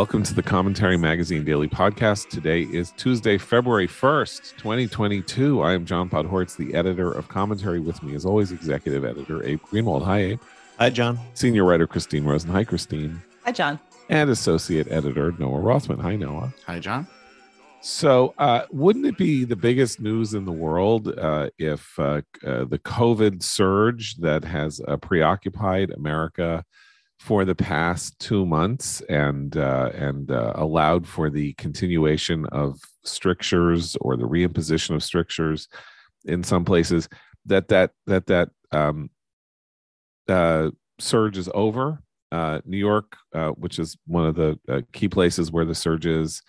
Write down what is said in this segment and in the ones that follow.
Welcome to the Commentary Magazine Daily Podcast. Today is Tuesday, February 1st, 2022. I am John Podhoretz, the editor of Commentary. With me, as always, executive editor Abe Greenwald. Hi, Abe. Hi, John. Senior writer Christine Rosen. Hi, Christine. Hi, John. And associate editor Noah Rothman. Hi, Noah. Hi, John. So, uh, wouldn't it be the biggest news in the world uh, if uh, uh the COVID surge that has uh, preoccupied America for the past two months and uh, and allowed for the continuation of strictures or the reimposition of strictures in some places that that that that um, surge is over? New York, which is one of the key places where the surge is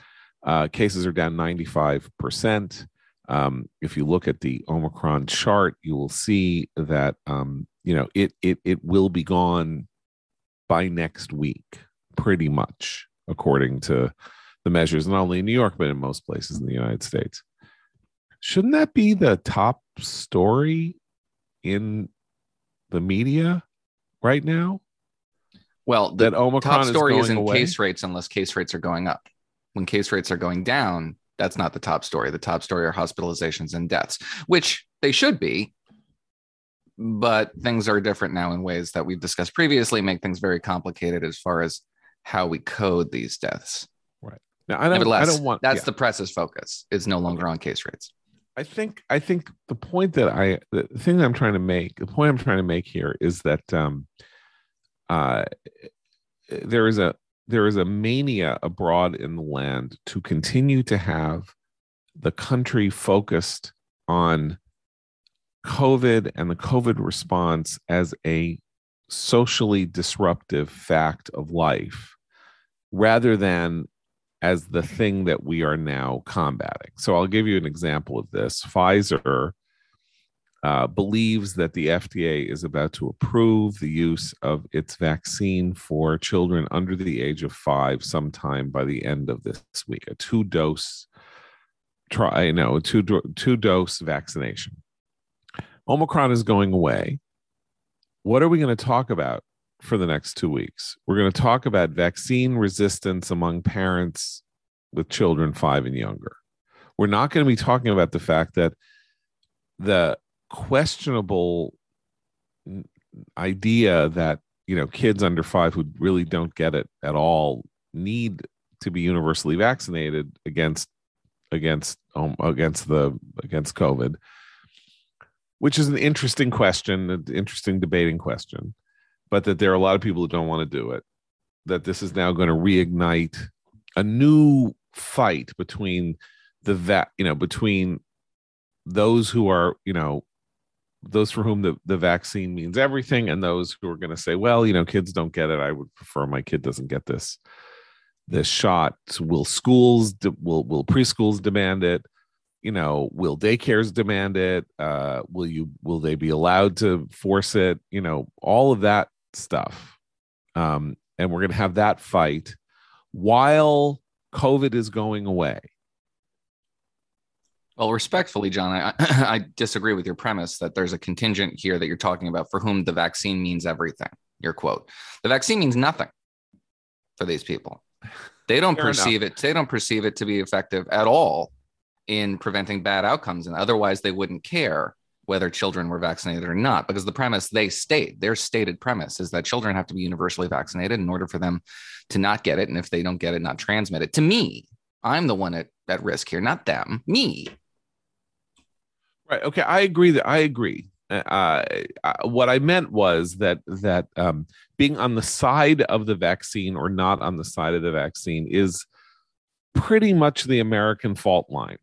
uh, cases are down 95%. Um, if you look at the Omicron chart, you will see that um, you know it it it will be gone by next week, pretty much, according to the measures, not only in New York but in most places in the United States. Shouldn't that be the top story in the media right now? Well, the that Omicron top story is isn't case rates unless case rates are going up when case rates are going down, that's not the top story. The top story are hospitalizations and deaths, which they should be. But things are different now in ways that we've discussed previously, make things very complicated as far as how we code these deaths. Right. Now, I don't, I don't want that's yeah. the press's focus. Is no longer on case rates. I think I think the point that I the thing that I'm trying to make, the point I'm trying to make here is that um uh there is a there is a mania abroad in the land to continue to have the country focused on COVID and the COVID response as a socially disruptive fact of life rather than as the thing that we are now combating. So I'll give you an example of this. Pfizer uh, believes that the FDA is about to approve the use of its vaccine for children under the age of five sometime by the end of this week. A two dose try, no, two two dose vaccination. Omicron is going away. What are we going to talk about for the next two weeks? We're going to talk about vaccine resistance among parents with children five and younger. We're not going to be talking about the fact that the questionable idea that you know kids under five who really don't get it at all need to be universally vaccinated against against um, against the against covid which is an interesting question an interesting debating question but that there are a lot of people who don't want to do it that this is now going to reignite a new fight between the va- you know between those who are you know those for whom the, the vaccine means everything and those who are going to say well you know kids don't get it. I would prefer my kid doesn't get this this shot. Will schools will will preschools demand it you know will daycares demand it uh will you will they be allowed to force it you know all of that stuff um and we're going to have that fight while covid is going away well, respectfully, John, I, I disagree with your premise that there's a contingent here that you're talking about for whom the vaccine means everything. Your quote: "The vaccine means nothing for these people. They don't Fair perceive enough. it. They don't perceive it to be effective at all in preventing bad outcomes, and otherwise they wouldn't care whether children were vaccinated or not. Because the premise they state, their stated premise, is that children have to be universally vaccinated in order for them to not get it, and if they don't get it, not transmit it. To me, I'm the one at, at risk here, not them. Me. Right. Okay. I agree that I agree. Uh, uh, what I meant was that that um, being on the side of the vaccine or not on the side of the vaccine is pretty much the American fault line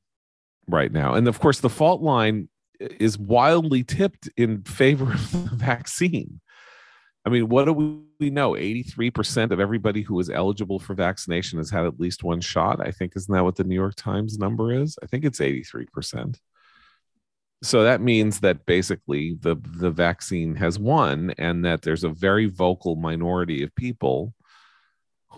right now, and of course the fault line is wildly tipped in favor of the vaccine. I mean, what do we know? 83% of everybody who is eligible for vaccination has had at least one shot. I think, isn't that what the New York Times number is? I think it's 83% so that means that basically the the vaccine has won and that there's a very vocal minority of people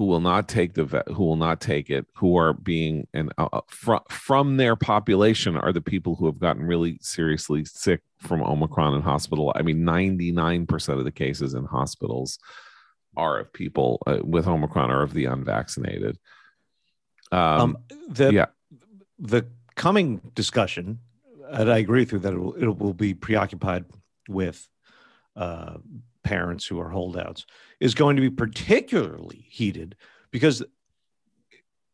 who will not take the who will not take it who are being and uh, uh from from their population are the people who have gotten really seriously sick from omicron in hospital i mean 99% of the cases in hospitals are of people uh, with Omicron are of the unvaccinated. Um, Um, the yeah. the coming discussion, and I agree with you that it will, it will be preoccupied with uh, parents who are holdouts, is going to be particularly heated because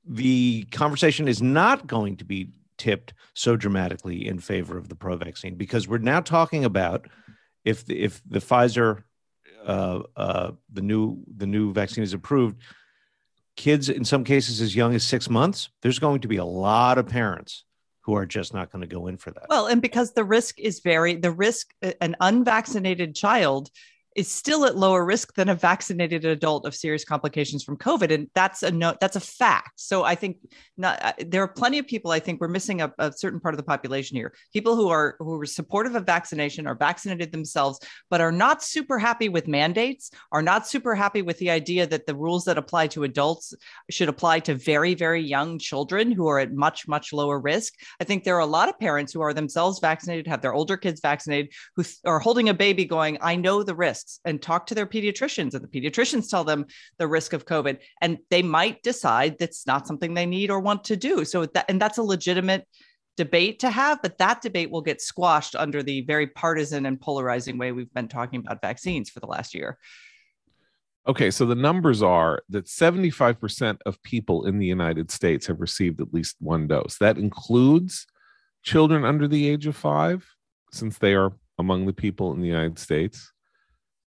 the conversation is not going to be tipped so dramatically in favor of the pro vaccine because we're now talking about if the, if the Pfizer uh, uh, the new the new vaccine is approved, kids in some cases as young as six months, there's going to be a lot of parents who are just not going to go in for that. Well, and because the risk is very, the risk, an unvaccinated child is still at lower risk than a vaccinated adult of serious complications from COVID, and that's a no, that's a fact. So I think not, uh, there are plenty of people. I think we're missing a, a, certain part of the population here. People who are who are supportive of vaccination, are vaccinated themselves, but are not super happy with mandates, are not super happy with the idea that the rules that apply to adults should apply to very very young children who are at much much lower risk. I think there are a lot of parents who are themselves vaccinated, have their older kids vaccinated, who th- are holding a baby, going, "I know the risks." and talk to their pediatricians and the pediatricians tell them the risk of covid and they might decide that's not something they need or want to do so that and that's a legitimate debate to have but that debate will get squashed under the very partisan and polarizing way we've been talking about vaccines for the last year Okay, so the numbers are that 75% of people in the United States have received at least one dose. That includes children under the age of five, since they are among the people in the United States.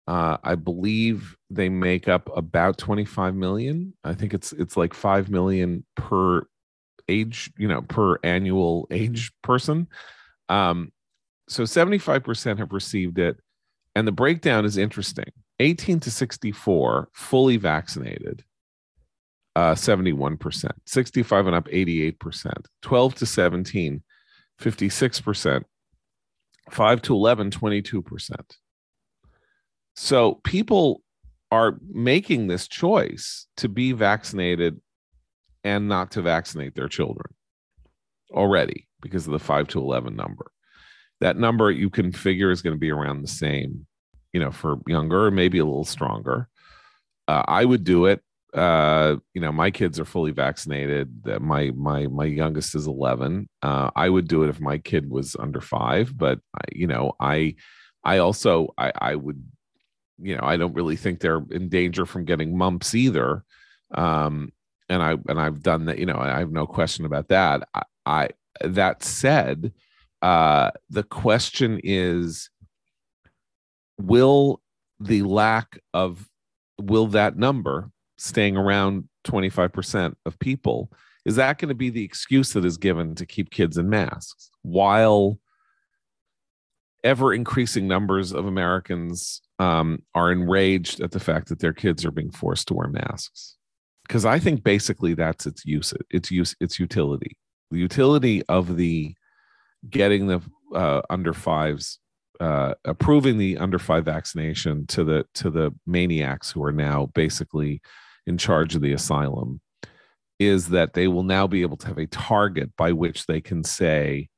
Uh, I believe they make up about 25 million. I think it's it's like 5 million per age, you know, per annual age person. Um, so 75% have received it. And the breakdown is interesting. 18 to 64, fully vaccinated, uh, 71%, 65 and up, 88%, 12 to 17, 56%, 5 to 11, 22%. So people are making this choice to be vaccinated and not to vaccinate their children already because of the 5 to 11 number. That number you can figure is going to be around the same, you know, for younger, maybe a little stronger. Uh, I would do it. Uh, you know, my kids are fully vaccinated. My my my youngest is 11. Uh, I would do it if my kid was under five, but you know, I I also I I would you know, I don't really think they're in danger from getting mumps either. Um, and I and I've done that. You know, I have no question about that. I, I that said, uh, the question is, will the lack of will that number staying around 25% of people is that going to be the excuse that is given to keep kids in masks while ever increasing numbers of Americans um, are enraged at the fact that their kids are being forced to wear masks. Because I think basically that's its use, its use, its utility. The utility of the getting the uh, under fives, uh, approving the under five vaccination to the to the maniacs who are now basically in charge of the asylum, is that they will now be able to have a target by which they can say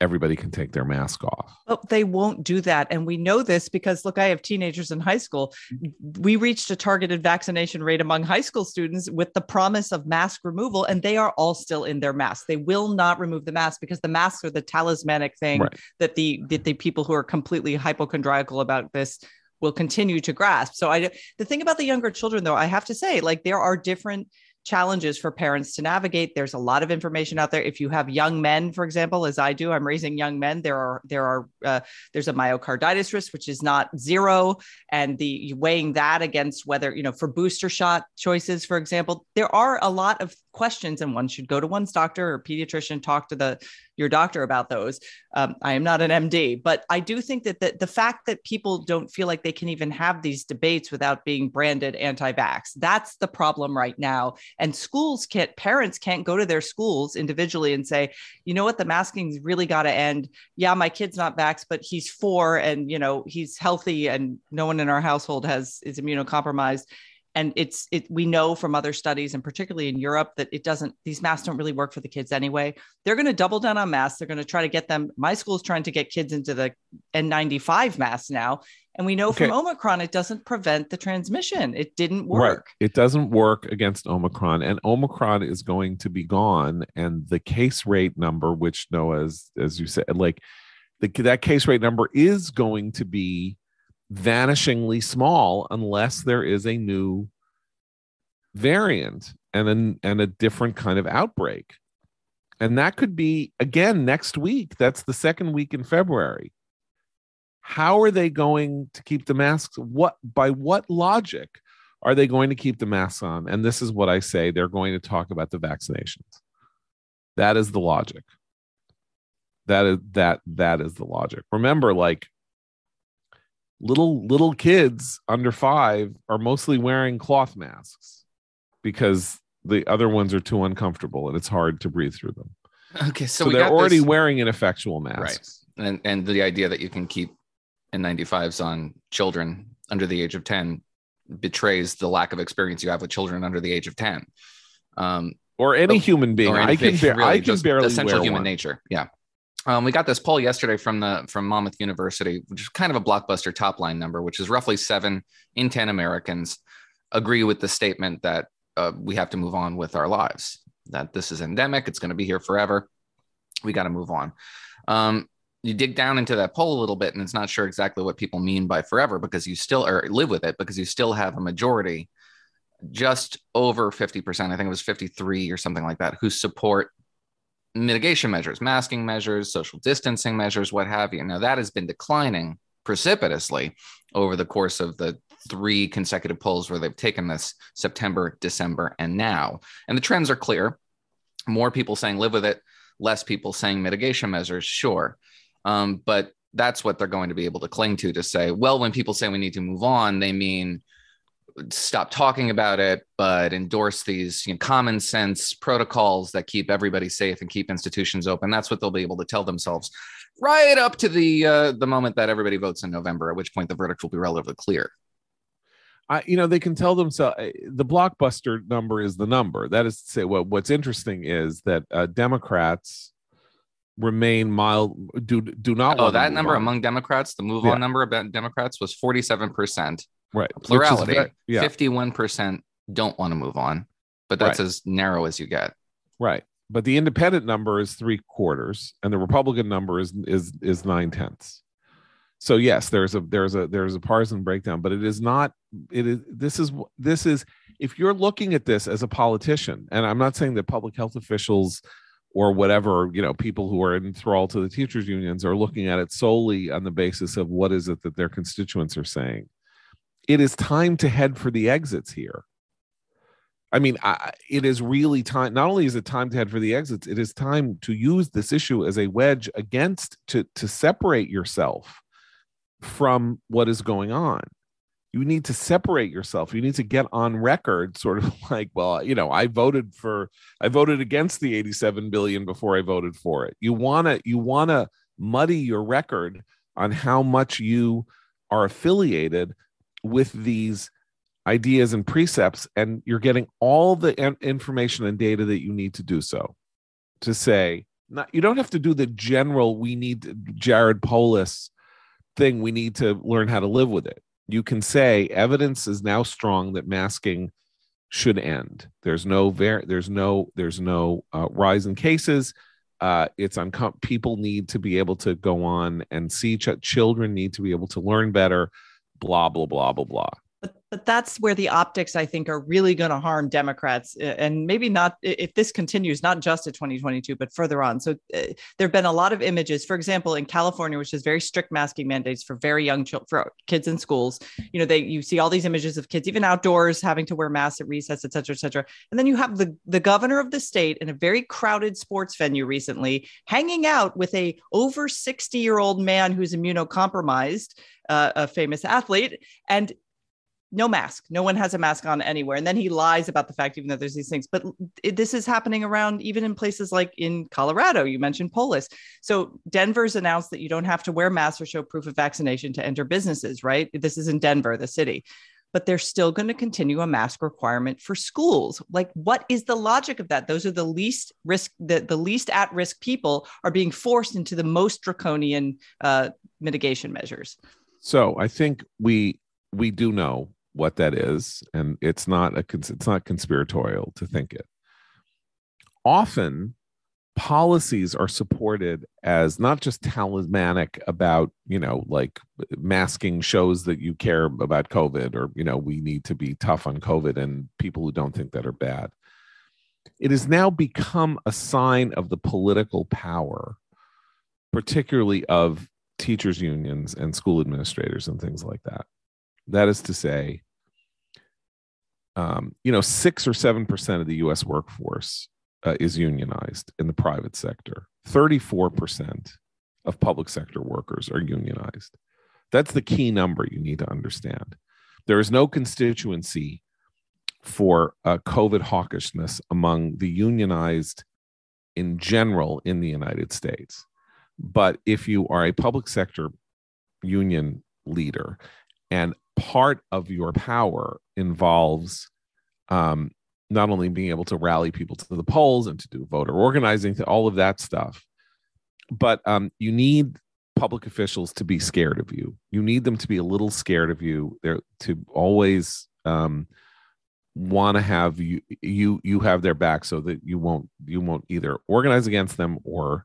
everybody can take their mask off. Well, they won't do that. And we know this because look, I have teenagers in high school. We reached a targeted vaccination rate among high school students with the promise of mask removal, and they are all still in their masks. They will not remove the mask because the masks are the talismanic thing right. that the that the people who are completely hypochondriacal about this will continue to grasp. So I the thing about the younger children though, I have to say, like there are different challenges for parents to navigate. There's a lot of information out there. If you have young men for example as i do i'm raising young men there are there are uh, there's a myocarditis risk which is not zero. And the weighing that against whether you know for booster shot choices for example there are a lot of questions and one should go to one's doctor or pediatrician talk to the your doctor about those. Um, i am not an md but i do think that the, the fact that people don't feel like they can even have these debates without being branded anti-vax that's the problem right now and schools can't parents can't go to their schools individually and say you know what? The masking's really got to end. Yeah my kid's not vax but he's four and you know he's healthy and no one in our household has is immunocompromised. And it's it we know from other studies and particularly in europe that it doesn't these masks don't really work for the kids anyway. They're going to double down on masks. They're going to try to get them. My school is trying to get kids into the n95 masks now And we know Okay. from Omicron, it doesn't prevent the transmission. It didn't Right. work. It doesn't work against Omicron, and Omicron is going to be gone. And the case rate number, which Noah, as as you said, like the, that case rate number is going to be vanishingly small unless there is a new variant and a, and a different kind of outbreak. And that could be again next week. That's the second week in February. How are they going to keep the masks? What by what logic are they going to keep the masks on? And this is what I say they're going to talk about the vaccinations. That is the logic. That is that that is the logic. Remember, like little little kids under five are mostly wearing cloth masks because the other ones are too uncomfortable and it's hard to breathe through them. Okay, so, So, they're already this- wearing ineffectual masks. and and the idea that you can keep N95s on children under the age of 10 betrays the lack of experience you have with children under the age of 10 um, Or any Oh, human being. I can, bar- really, I can barely essential human one. nature yeah um, we got this poll yesterday from the from Monmouth University, which is kind of a blockbuster top line number, which is roughly seven in ten Americans agree with the statement that uh, we have to move on with our lives. That this is endemic, it's going to be here forever. We got to move on. Um, you dig down into that poll a little bit, and it's not sure exactly what people mean by forever because you still live with it because you still have a majority, just over fifty percent. I think it was fifty three or something like that, who support mitigation measures, masking measures, social distancing measures, what have you. Now, that has been declining precipitously over the course of the three consecutive polls where they've taken this September, December, and now. And the trends are clear. More people saying live with it, less people saying mitigation measures, sure. Um, but that's what they're going to be able to cling to to say, well, when people say we need to move on, they mean stop talking about it, but endorse these you know, common sense protocols that keep everybody safe and keep institutions open. That's what they'll be able to tell themselves right up to the uh, the moment that everybody votes in November, at which point the verdict will be relatively clear. I, you know, they can tell themselves the blockbuster number is the number. That is to say, what what's interesting is that uh, Democrats remain mild. Do do not. Oh, that number on. among Democrats, the move Yeah. on number about Democrats was 47%. right Plurality, very- yeah, 51% don't want to move on, but that's Right. as narrow as you get. right. But the independent number is three quarters, and the Republican number is is is nine tenths. So yes, there's a there's a there's a partisan breakdown, but it is not. It is this is this is if you're looking at this as a politician, and I'm not saying that public health officials or whatever you know people who are enthralled to the teachers unions are looking at it solely on the basis of what is it that their constituents are saying. It is time to head for the exits here. I mean, I, it is really time. Not only is it time to head for the exits, it is time to use this issue as a wedge against to to separate yourself from what is going on. You need to separate yourself. You need to get on record, sort of like, well, you know, I voted for, I voted against the 87 billion before I voted for it. You wanna, you wanna muddy your record on how much you are affiliated with these ideas and precepts and you're getting all the information and data that you need to do so to say not you don't have to do the general we need jared polis thing we need to learn how to live with it you can say evidence is now strong that masking should end. There's no ver- there's no there's no uh, rise in cases. Uh, it's uncom- people need to be able to go on and see ch- children need to be able to learn better blah blah blah blah blah But, that's where the optics, I think, are really going to harm Democrats. And maybe not if this continues, not just at 2022, but further on. So uh, there have been a lot of images, for example, in California, which has very strict masking mandates for very young children, for kids in schools. You know, they you see all these images of kids, even outdoors, having to wear masks at recess, et cetera, et cetera. And then you have the, the governor of the state in a very crowded sports venue recently hanging out with a over 60 year old man who's immunocompromised, uh, a famous athlete. And no mask. No one has a mask on anywhere. And then he lies about the fact, even though there's these things. But it, this is happening around, even in places like in Colorado. You mentioned Polis. So Denver's announced that you don't have to wear masks or show proof of vaccination to enter businesses, right? This is in Denver, the city. But they're still going to continue a mask requirement for schools. Like, what is the logic of that? Those are the least risk, the, the least at risk people are being forced into the most draconian uh, mitigation measures. So I think we we do know what that is, and it's not a it's not conspiratorial to think it. Often, policies are supported as not just talismanic about you know like masking shows that you care about covid or you know we need to be tough on covid and people who don't think that are bad it has now become a sign of the political power particularly of teachers unions and school administrators and things like that that is to say um, you know six or seven percent of the us workforce uh, is unionized in the private sector. 34% of public sector workers are unionized. That's the key number you need to understand. There is no constituency for uh, COVID hawkishness among the unionized in general in the United States. But if you are a public sector union leader and part of your power involves um, not only being able to rally people to the polls and to do voter organizing, all of that stuff, but um, you need public officials to be scared of you. You need them to be a little scared of you. They're to always um, want to have you you you have their back so that you won't you won't either organize against them or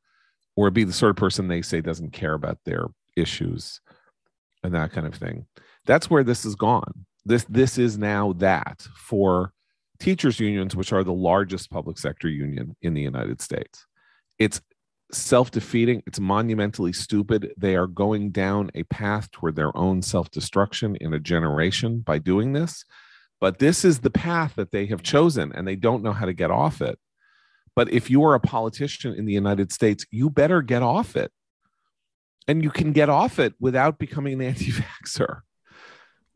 or be the sort of person they say doesn't care about their issues and that kind of thing. That's where this has gone. This this is now that for teachers unions, which are the largest public sector union in the United States. It's self defeating, it's monumentally stupid. They are going down a path toward their own self destruction in a generation by doing this. But this is the path that they have chosen, and they don't know how to get off it. But if you are a politician in the United States, you better get off it. And you can get off it without becoming an anti vaxxer.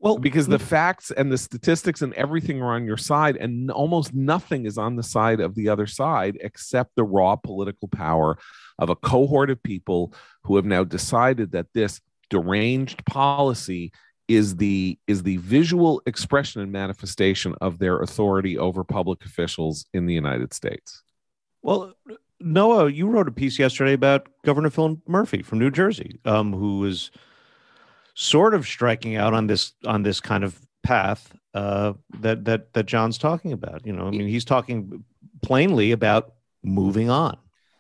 Well, because the facts and the statistics and everything are on your side, and almost nothing is on the side of the other side except the raw political power of a cohort of people who have now decided that this deranged policy is the is the visual expression and manifestation of their authority over public officials in the United States. Well, Noah, you wrote a piece yesterday about Governor Phil Murphy from New Jersey, um, who is sort of striking out on this on this kind of path uh, that that that John's talking about. You know, I mean, he's talking plainly about moving on.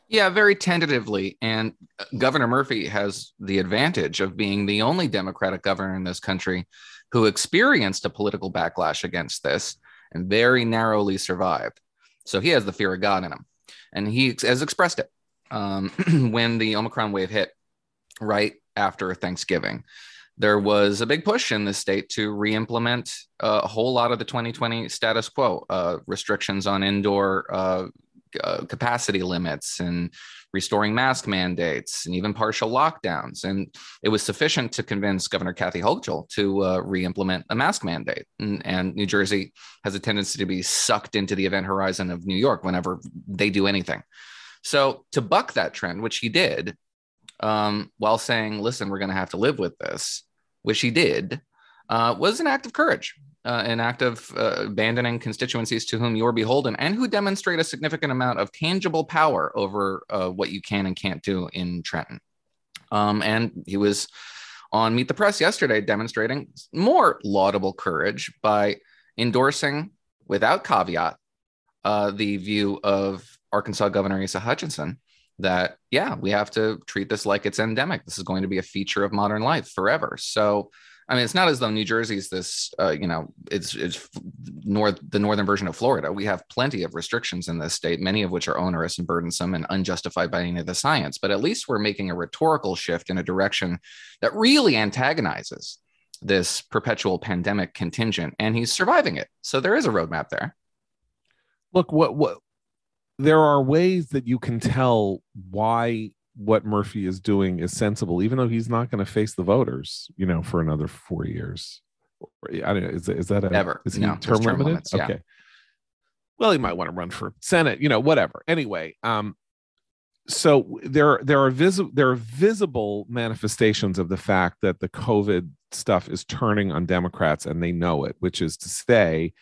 Yeah, very tentatively. And uh, Governor Murphy has the advantage of being the only Democratic governor in this country who experienced a political backlash against this and very narrowly survived. So he has the fear of God in him. And he has expressed it um, when the Omicron wave hit right after Thanksgiving there was a big push in the state to re-implement a whole lot of the 2020 status quo uh, restrictions on indoor uh, uh, capacity limits and restoring mask mandates and even partial lockdowns. And it was sufficient to convince Governor Kathy Hochul to uh, re-implement a mask mandate. And, and, New Jersey has a tendency to be sucked into the event horizon of New York whenever they do anything. So to buck that trend, which he did, um, while saying, listen, we're going to have to live with this, which he did, uh, was an act of courage, uh, an act of uh, abandoning constituencies to whom you're beholden and who demonstrate a significant amount of tangible power over uh, what you can and can't do in Trenton. Um, and he was on Meet the Press yesterday demonstrating more laudable courage by endorsing without caveat uh, the view of Arkansas Governor Asa Hutchinson that yeah we have to treat this like it's endemic. This is going to be a feature of modern life forever. So i mean it's not as though new jersey is this uh, you know it's it's north the northern version of florida. We have plenty of restrictions in this state many of which are onerous and burdensome and unjustified by any of the science. But at least we're making a rhetorical shift in a direction that really antagonizes this perpetual pandemic contingent and he's surviving it. So there is a roadmap there. Look what what there are ways that you can tell why what Murphy is doing is sensible, even though he's not going to face the voters, you know, for another four years. I don't know. Is, is that a, ever? Is he no, term, term limited? limits, yeah. Okay. Well, he might want to run for Senate, you know, whatever. Anyway, um, so there there are visible there are visible manifestations of the fact that the COVID stuff is turning on Democrats and they know it, which is to say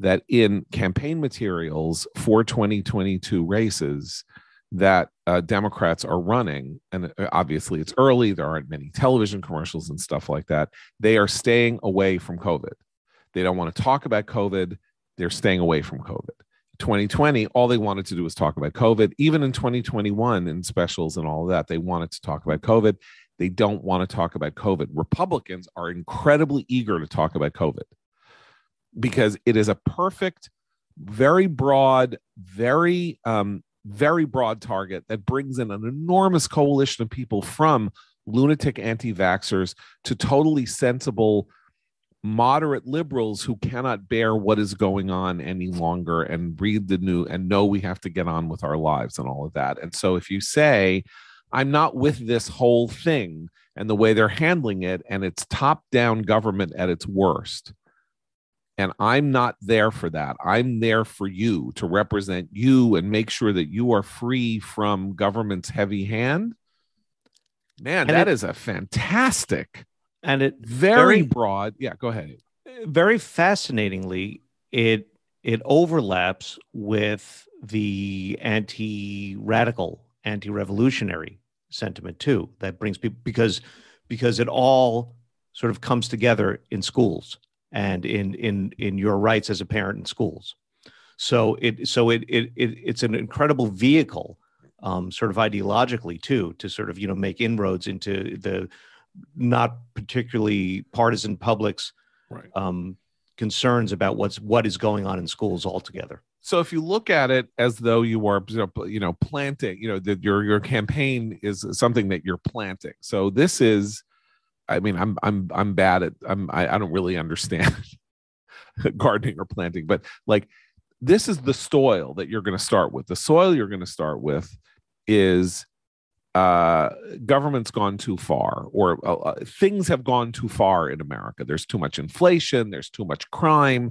that in campaign materials for 2022 races, that uh, Democrats are running, and uh, obviously it's early, there aren't many television commercials and stuff like that. They are staying away from COVID. They don't want to talk about COVID. They're staying away from COVID. 2020, all they wanted to do was talk about COVID. Even in 2021, in specials and all of that, they wanted to talk about COVID. They don't want to talk about COVID. Republicans are incredibly eager to talk about COVID because it is a perfect, very broad, very, um, very broad target that brings in an enormous coalition of people from lunatic anti vaxxers to totally sensible moderate liberals who cannot bear what is going on any longer and read the new and know we have to get on with our lives and all of that. And so if you say, I'm not with this whole thing and the way they're handling it, and it's top down government at its worst. And I'm not there for that. I'm there for you to represent you and make sure that you are free from government's heavy hand. Man, And that it- is a fantastic, and it very Very- broad. Yeah, go ahead. very fascinatingly, it it overlaps with the anti-radical, anti-revolutionary sentiment too. That brings people because because it all sort of comes together in schools and in in in your rights as a parent in schools. So it so it it, it it's an incredible vehicle, um, sort of ideologically too, to sort of you know make inroads into the not particularly partisan publics Right. um, concerns about what's what is going on in schools altogether. So if you look at it as though you are, you know, planting, you know, that your your campaign is something that you're planting. So this is, I mean, I'm I'm I'm bad at I'm I, I don't really understand gardening or planting, but like this is the soil that you're going to start with. The soil you're going to start with is uh government's gone too far or uh, uh, things have gone too far in america there's too much inflation there's too much crime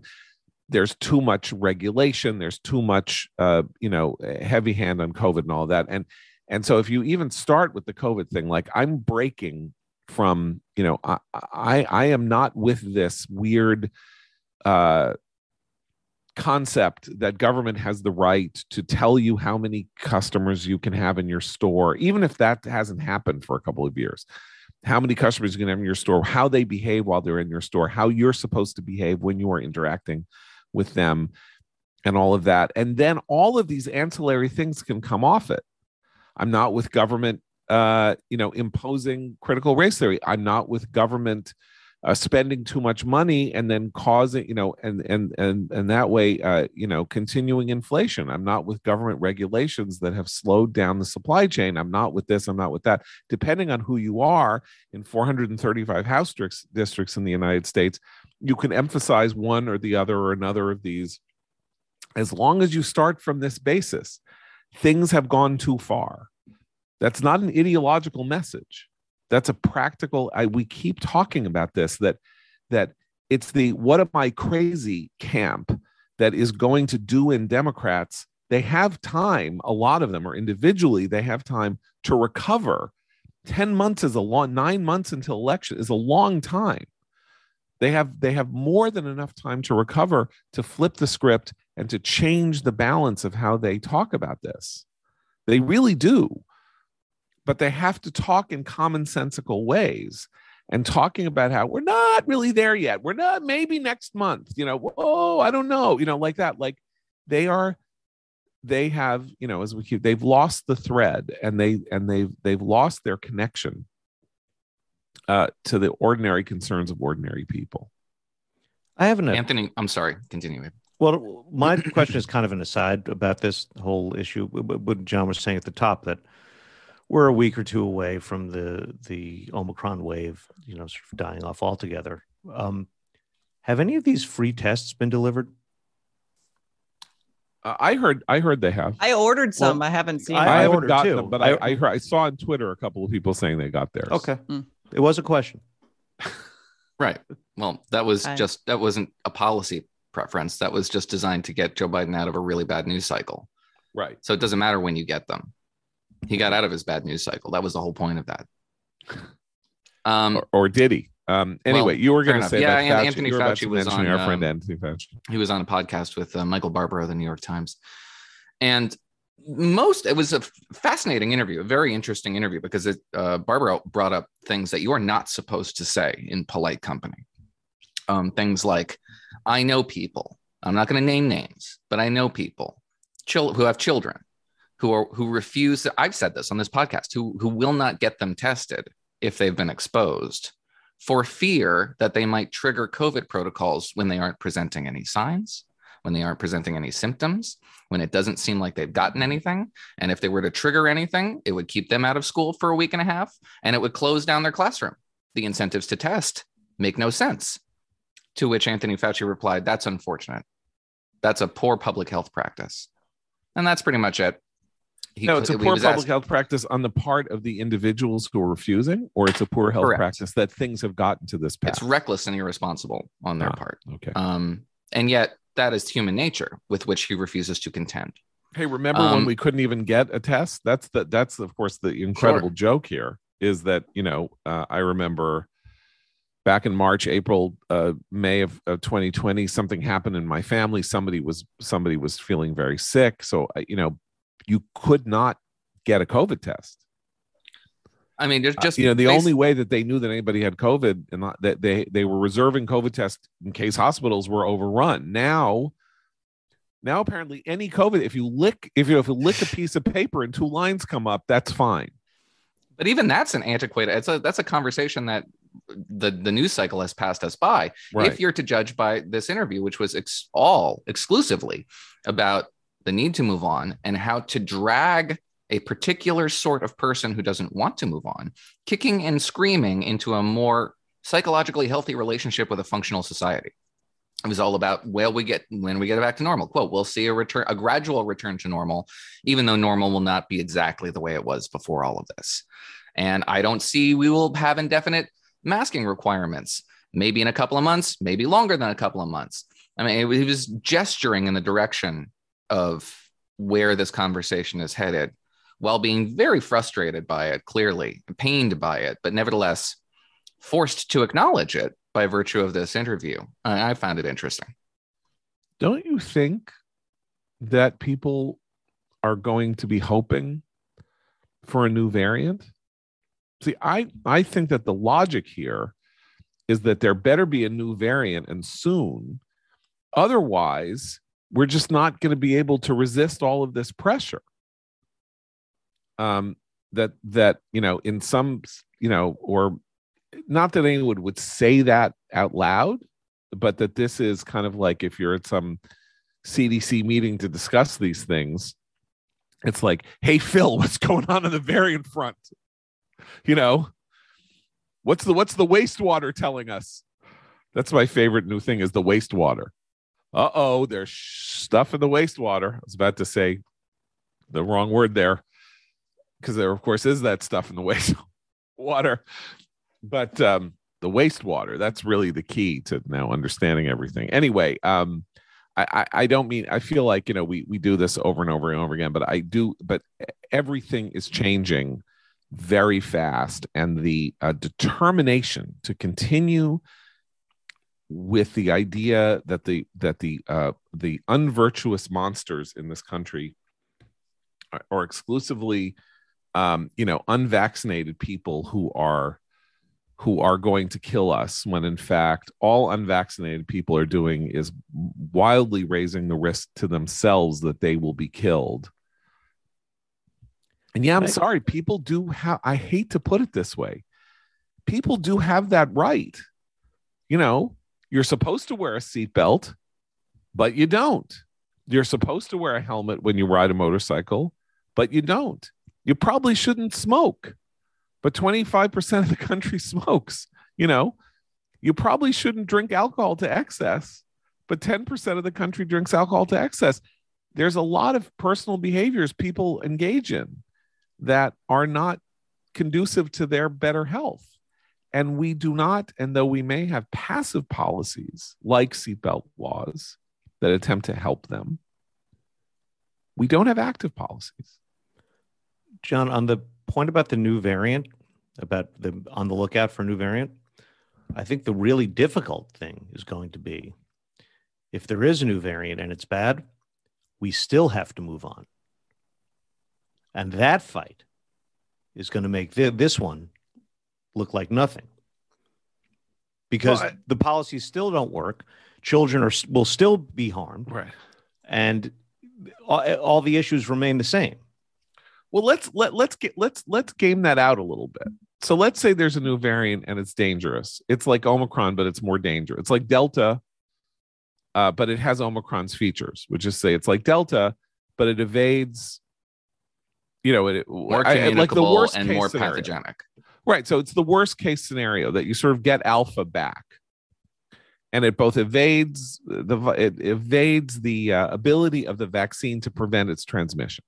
there's too much regulation there's too much uh you know heavy hand on covid and all that and and so if you even start with the covid thing like i'm breaking from you know i i, I am not with this weird uh concept that government has the right to tell you how many customers you can have in your store even if that hasn't happened for a couple of years how many customers you can have in your store how they behave while they're in your store how you're supposed to behave when you are interacting with them and all of that. And then all of these ancillary things can come off it. I'm not with government, uh, you know, imposing critical race theory. I'm not with government uh, spending too much money and then causing, you know, and and and and that way, uh, you know, continuing inflation. I'm not with government regulations that have slowed down the supply chain. I'm not with this. I'm not with that. Depending on who you are, in 435 house districts districts in the United States, you can emphasize one or the other or another of these as long as you start from this basis things have gone too far that's not an ideological message. That's a practical I, we keep talking about this that that it's the what am i crazy camp that is going to do in democrats? They have time a lot of them or individually they have time to recover. 10 months is a long 9 months until election is a long time. They have they have more than enough time to recover to flip the script and to change the balance of how they talk about this. They really do but they have to talk in commonsensical ways and talking about how we're not really there yet we're not maybe next month you know oh i don't know you know like that like they are they have you know as we keep they've lost the thread and they and they've they've lost their connection uh, to the ordinary concerns of ordinary people. I have an Anthony, I'm sorry. Continue. Well, my question is kind of an aside about this whole issue. What John was saying at the top that we're a week or two away from the the Omicron wave, you know, sort of dying off altogether. Um, have any of these free tests been delivered? Uh, I heard, I heard they have. I ordered some. Well, I haven't seen. I- I, haven't ordered gotten too. them, but I- I, I heard, I saw on Twitter a couple of people saying they got theirs. Okay, Hmm. it was a question. Right. Well, that was Okay. just that wasn't a policy preference. That was just designed to get Joe Biden out of a really bad news cycle. right. So it doesn't matter when you get them. He got out of his bad news cycle. That was the whole point of that. Um, Or, or did he? Um, anyway, Well, you were going to say Yeah, that Fauci, Anthony you Fauci was on, our friend um, Anthony Fauci. he was on a podcast with uh, Michael Barbaro of the New York Times, and most it was a fascinating interview a very interesting interview because it uh, Barbaro brought up things that you are not supposed to say in polite company um, things like i know people i'm not going to name names but i know people chil- who have children who are who refuse i've said this on this podcast who who will not get them tested if they've been exposed for fear that they might trigger covid protocols when they aren't presenting any signs when they aren't presenting any symptoms, when it doesn't seem like they've gotten anything. And if they were to trigger anything, it would keep them out of school for a week and a half and it would close down their classroom. The incentives to test make no sense. To which Anthony Fauci replied, That's unfortunate. That's a poor public health practice. And that's pretty much it. He, no, it's a poor public asked, health practice on the part of the individuals who are refusing, or it's a poor health correct. practice that things have gotten to this path. It's reckless and irresponsible on their ah, part. Okay. Um, and yet that is human nature with which he refuses to contend. Hey, remember um, when we couldn't even get a test? That's the that's of course the incredible sure. joke here is that you know uh, I remember back in March, April, uh, May of, of 2020, something happened in my family. Somebody was somebody was feeling very sick, so you know you could not get a COVID test. I mean, there's uh, just uh, you know the only way that they knew that anybody had COVID and not, that they they were reserving COVID tests in case hospitals were overrun. Now, now apparently any COVID, if you lick if you if you lick a piece of paper and two lines come up, that's fine. But even that's an antiquated. It's a that's a conversation that the the news cycle has passed us by. Right. If you're to judge by this interview, which was ex- all exclusively about the need to move on and how to drag a particular sort of person who doesn't want to move on, kicking and screaming into a more psychologically healthy relationship with a functional society. It was all about well, we get when we get back to normal. Quote, we'll see a return, a gradual return to normal, even though normal will not be exactly the way it was before all of this. And I don't see we will have indefinite masking requirements, maybe in a couple of months, maybe longer than a couple of months. I mean, it was gesturing in the direction of where this conversation is headed while being very frustrated by it, clearly pained by it, but nevertheless forced to acknowledge it by virtue of this interview. I, I found it interesting. Don't you think that people are going to be hoping for a new variant? See, I, I think that the logic here is that there better be a new variant and soon. Otherwise, we're just not going to be able to resist all of this pressure um, that that you know in some you know or not that anyone would say that out loud, but that this is kind of like if you're at some CDC meeting to discuss these things, it's like, hey Phil, what's going on in the variant front? You know, what's the what's the wastewater telling us? That's my favorite new thing is the wastewater. Uh oh, there's stuff in the wastewater. I was about to say the wrong word there because there of course is that stuff in the wastewater but um the wastewater that's really the key to now understanding everything anyway um I, I don't mean I feel like you know we we do this over and over and over again, but I do. But everything is changing very fast, and the uh, determination to continue with the idea that the that the uh, the unvirtuous monsters in this country are, are exclusively um, you know, unvaccinated people who are who are going to kill us when in fact all unvaccinated people are doing is wildly raising the risk to themselves that they will be killed. And yeah, I'm sorry, people do have I hate to put it this way. People do have that right. You know, you're supposed to wear a seatbelt, but you don't. You're supposed to wear a helmet when you ride a motorcycle, but you don't you probably shouldn't smoke, but 25% of the country smokes. You know, you probably shouldn't drink alcohol to excess, but 10% of the country drinks alcohol to excess. There's a lot of personal behaviors people engage in that are not conducive to their better health. And we do not, and though we may have passive policies like seatbelt laws that attempt to help them, we don't have active policies. John, on the point about the new variant, about the on the lookout for a new variant, I think the really difficult thing is going to be if there is a new variant and it's bad, we still have to move on. And that fight is going to make thi- this one look like nothing because Well, I- the policies still don't work. Children are will still be harmed, Right. and all, all the issues remain the same. Well, let's let let's get let's let's game that out a little bit. So let's say there's a new variant and it's dangerous. It's like Omicron, but it's more dangerous. It's like Delta, uh, but it has Omicron's features, which is say it's like Delta, but it evades. You know, it More I- I- communicable worst and case more scenario. Right. So it's the worst case scenario that you sort of get alpha back. And it both evades the it evades the uh, ability of the vaccine to prevent its transmission.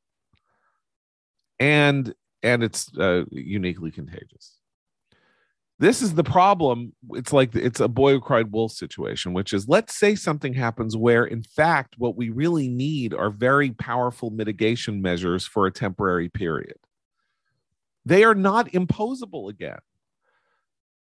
And and it's uh, uniquely contagious. This is the problem. It's like it's a boy who cried wolf situation, which is let's say something happens where, in fact, what we really need are very powerful mitigation measures for a temporary period they are not imposable again.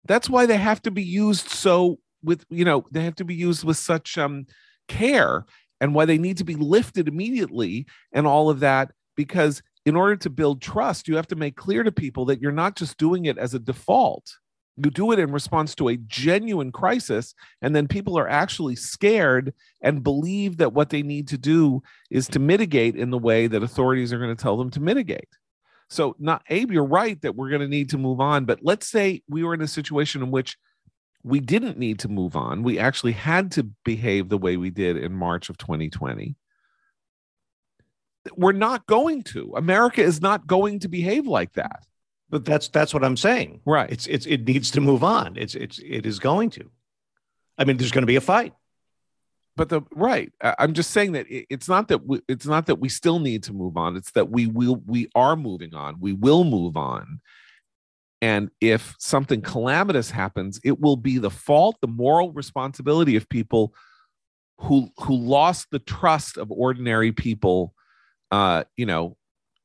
That's why they have to be used so with you know they have to be used with such um care and why they need to be lifted immediately and all of that because in order to build trust you have to make clear to people that you're not just doing it as a default. You do it in response to a genuine crisis and then people are actually scared and believe that what they need to do is to mitigate in the way that authorities are going to tell them to mitigate so, not Abe, you're right that we're going to need to move on. But let's say we were in a situation in which we didn't need to move on. We actually had to behave the way we did in March of 2020. We're not going to. America is not going to behave like that. But that's that's what I'm saying. Right. It's it's it needs to move on. It's it's it is going to. I mean, there's going to be a fight. But the right i'm just saying that it- it's not that we, it's not that we still need to move on it's that we will we are moving on we will move on. And if something calamitous happens it will be the fault the moral responsibility of people who who lost the trust of ordinary people uh you know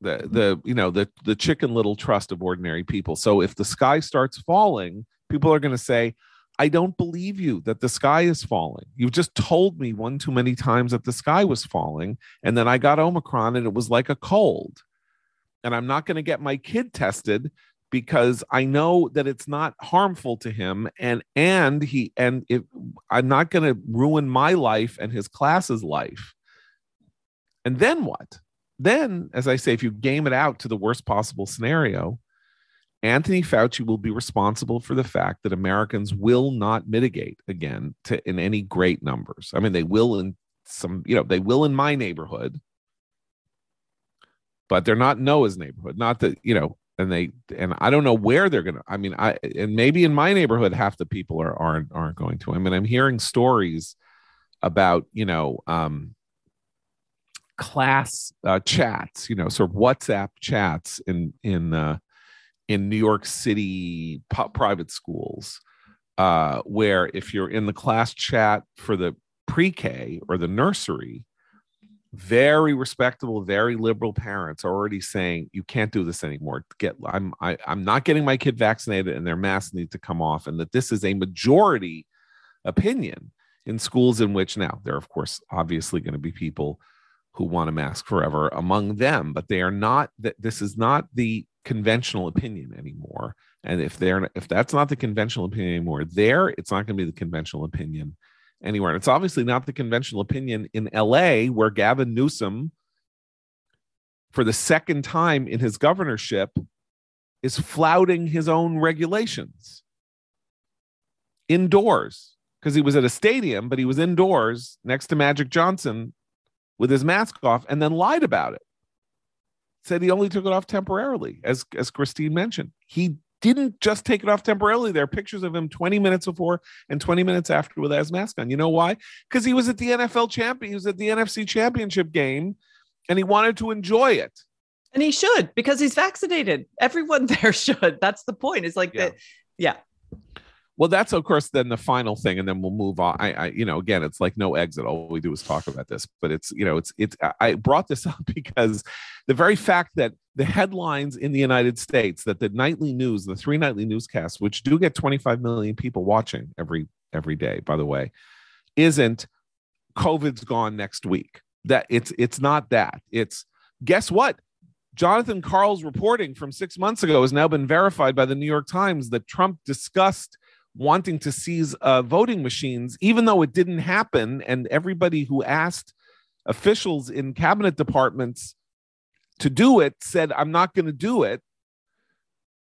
the the you know the the chicken little trust of ordinary people. So if the sky starts falling people are going to say I don't believe you that the sky is falling. You've just told me one too many times that the sky was falling. And then I got Omicron and it was like a cold. And I'm not going to get my kid tested because I know that it's not harmful to him. And and he and I'm not going to ruin my life and his class's life. And then what? Then, as I say, if you game it out to the worst possible scenario, Anthony Fauci will be responsible for the fact that Americans will not mitigate again to in any great numbers. I mean, they will in some, you know, they will in my neighborhood, but they're not Noah's neighborhood. Not that, you know, and they and I don't know where they're gonna. I mean, I and maybe in my neighborhood, half the people are aren't aren't going to. I mean, I'm hearing stories about, you know, um class uh, chats, you know, sort of WhatsApp chats in in uh in New York City private schools, uh, where if you're in the class chat for the pre-K or the nursery, very respectable, very liberal parents are already saying you can't do this anymore. Get I'm I, I'm not getting my kid vaccinated, and their masks need to come off, and that this is a majority opinion in schools in which now there are of course obviously going to be people who want a mask forever among them, but they are not that this is not the conventional opinion anymore. And if they're if that's not the conventional opinion anymore, there it's not going to be the conventional opinion anywhere. And it's obviously not the conventional opinion in LA, where Gavin Newsom, for the second time in his governorship, is flouting his own regulations indoors because he was at a stadium, but he was indoors next to Magic Johnson with his mask off and then lied about it. Said he only took it off temporarily, as as Christine mentioned. He didn't just take it off temporarily. There are pictures of him 20 minutes before and 20 minutes after with his mask on. You know why? Because he was at the NFL champion, he was at the NFC championship game and he wanted to enjoy it. And he should because he's vaccinated. Everyone there should. That's the point. It's like Yeah. that. Yeah. Well, that's of course then the final thing, and then we'll move on. I, I, you know, again, it's like no exit. All we do is talk about this, but it's, you know, it's, it's. I- brought this up because the very fact that the headlines in the United States, that the nightly news, the three nightly newscasts, which do get 25 million people watching every every day, by the way, isn't COVID's gone next week. That it's it's not that. It's guess what? Jonathan Karl's reporting from six months ago has now been verified by the New York Times that Trump discussed wanting to seize uh, voting machines, even though it didn't happen. And everybody who asked officials in cabinet departments to do it said, I'm not going to do it,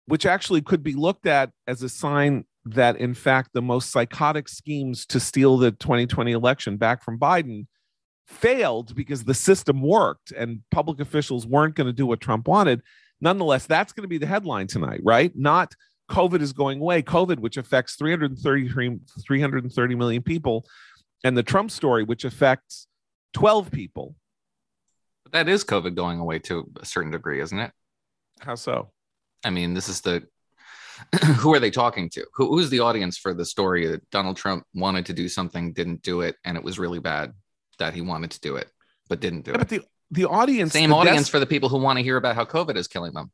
which actually could be looked at as a sign that, in fact, the most psychotic schemes to steal the 2020 election back from Biden failed because the system worked and public officials weren't going to do what Trump wanted. Nonetheless, that's going to be the headline tonight, right? Not COVID is going away. COVID, which affects 333, 330 million people, and the Trump story, which affects 12 people. But that is COVID going away to a certain degree, isn't it? How so? I mean, this is the who are they talking to? Who, who's the audience for the story that Donald Trump wanted to do something, didn't do it, and it was really bad that he wanted to do it, but didn't do Yeah, it? but the the audience, Same the audience des- for the people who want to hear about how COVID is killing them.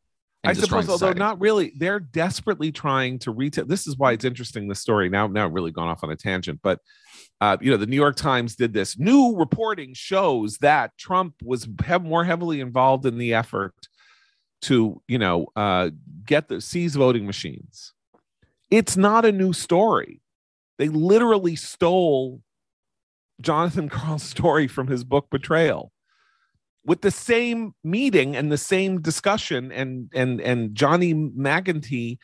I suppose, although not really, they're desperately trying to retail. This is why it's interesting. This story now, now really gone off on a tangent, but uh, you know, the New York Times did this. New reporting shows that Trump was have more heavily involved in the effort to, you know, uh, get the seize voting machines. It's not a new story. They literally stole Jonathan Karl's story from his book Betrayal with the same meeting and the same discussion and and and Johnny McEntee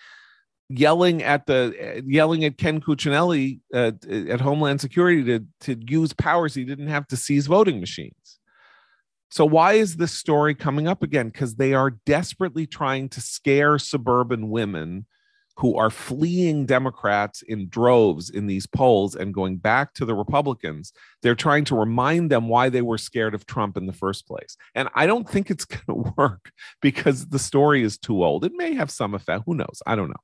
yelling at the yelling at Ken Cuccinelli uh, at Homeland Security to to use powers he didn't have to seize voting machines. So why is this story coming up again? Because they are desperately trying to scare suburban women who are fleeing Democrats in droves in these polls and going back to the Republicans they're trying to remind them why they were scared of Trump in the first place. And I don't think it's going to work because the story is too old. It may have some effect. Who knows? I don't know.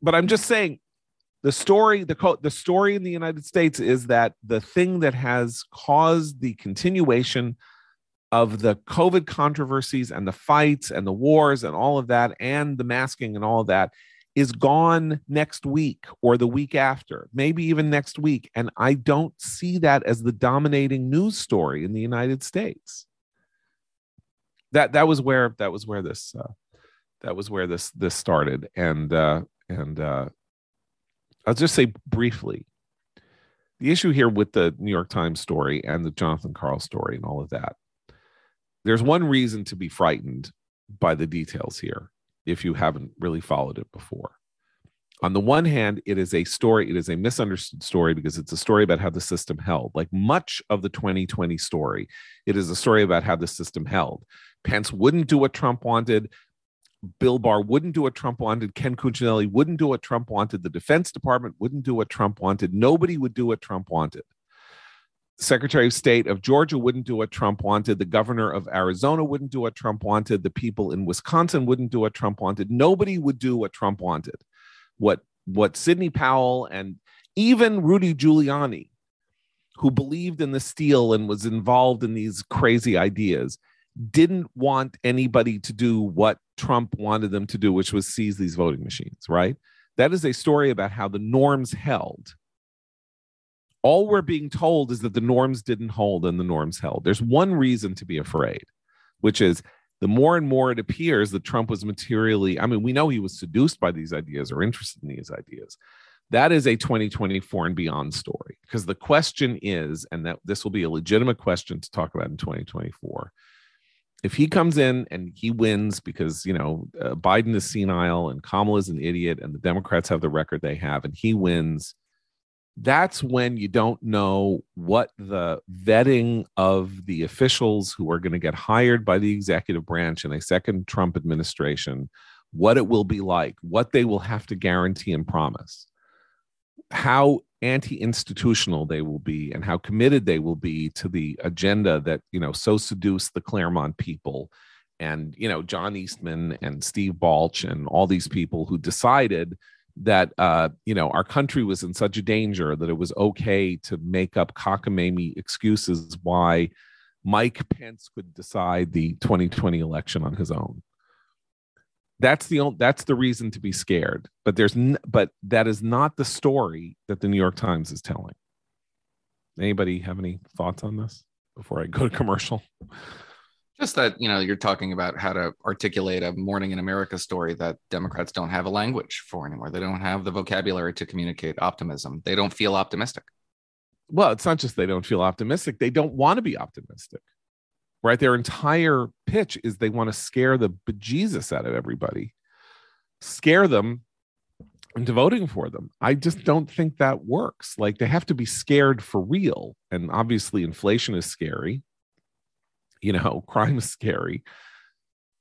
But I'm just saying the story, the, co- the story in the United States is that the thing that has caused the continuation of the COVID controversies and the fights and the wars and all of that and the masking and all of that is gone next week or the week after, maybe even next week. And I don't see that as the dominating news story in the United States. That that was where that was where this uh, that was where this this started. And uh, and uh, I'll just say briefly, the issue here with the New York Times story and the Jonathan Karl story and all of that. There's one reason to be frightened by the details here if you haven't really followed it before. On the one hand, it is a story, it is a misunderstood story because it's a story about how the system held. Like much of the 2020 story, it is a story about how the system held. Pence wouldn't do what Trump wanted. Bill Barr wouldn't do what Trump wanted. Ken Cuccinelli wouldn't do what Trump wanted. The Defense Department wouldn't do what Trump wanted. Nobody would do what Trump wanted. Secretary of State of Georgia wouldn't do what Trump wanted. The governor of Arizona wouldn't do what Trump wanted. The people in Wisconsin wouldn't do what Trump wanted. Nobody would do what Trump wanted. What what Sidney Powell and even Rudy Giuliani, who believed in the steal and was involved in these crazy ideas, didn't want anybody to do what Trump wanted them to do, which was seize these voting machines, right? That is a story about how the norms held all we're being told is that the norms didn't hold and the norms held. There's one reason to be afraid, which is the more and more it appears that Trump was materially, I mean, we know he was seduced by these ideas or interested in these ideas. That is a 2024 and beyond story because the question is, and that this will be a legitimate question to talk about in 2024. If he comes in and he wins because, you know, uh, Biden is senile and Kamala is an idiot and the Democrats have the record they have, and he wins, that's when you don't know what the vetting of the officials who are going to get hired by the executive branch in a second Trump administration, what it will be like, what they will have to guarantee and promise, how anti-institutional they will be and how committed they will be to the agenda that, you know, so seduced the Claremont people and, you know, John Eastman and Steve Balch and all these people who decided that uh, you know our country was in such a danger that it was okay to make up cockamamie excuses why Mike Pence could decide the 2020 election on his own. That's the only, that's the reason to be scared. But there's n- but that is not the story that the New York Times is telling. Anybody have any thoughts on this before I go to commercial? Just that, you know, you're talking about how to articulate a morning in America story that Democrats don't have a language for anymore. They don't have the vocabulary to communicate optimism. They don't feel optimistic. Well, it's not just they don't feel optimistic, they don't want to be optimistic. Right? Their entire pitch is they want to scare the bejesus out of everybody, scare them into voting for them. I just don't think that works. Like they have to be scared for real. And obviously, inflation is scary you know crime is scary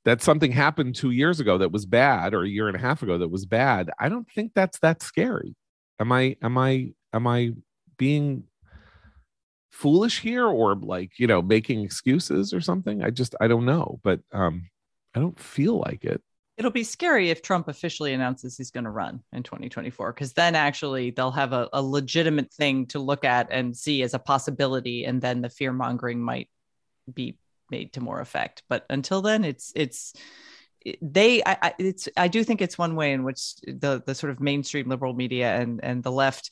that something happened two years ago that was bad or a year and a half ago that was bad i don't think that's that scary. Am i am i am i being foolish here or like you know making excuses or something? I just i don't know but um i don't feel like it. It'll be scary if trump officially announces he's going to run in 2024 because then actually they'll have a, a legitimate thing to look at and see as a possibility and then the fear mongering might be made to more effect. But until then, it's it's they I, I, it's I do think it's one way in which the the sort of mainstream liberal media and and the left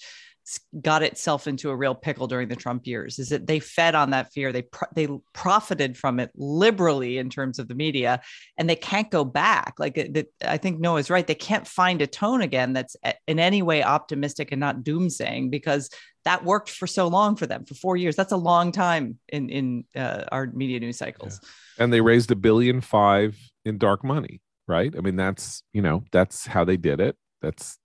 got itself into a real pickle during the Trump years is that they fed on that fear. They pro- they profited from it liberally in terms of the media and they can't go back. Like it, I think Noah's right. They can't find a tone again that's in any way optimistic and not doomsaying because that worked for so long for them for 4 years that's a long time in in uh, our media news cycles yeah. and they raised a billion five in dark money right i mean that's you know that's how they did it that's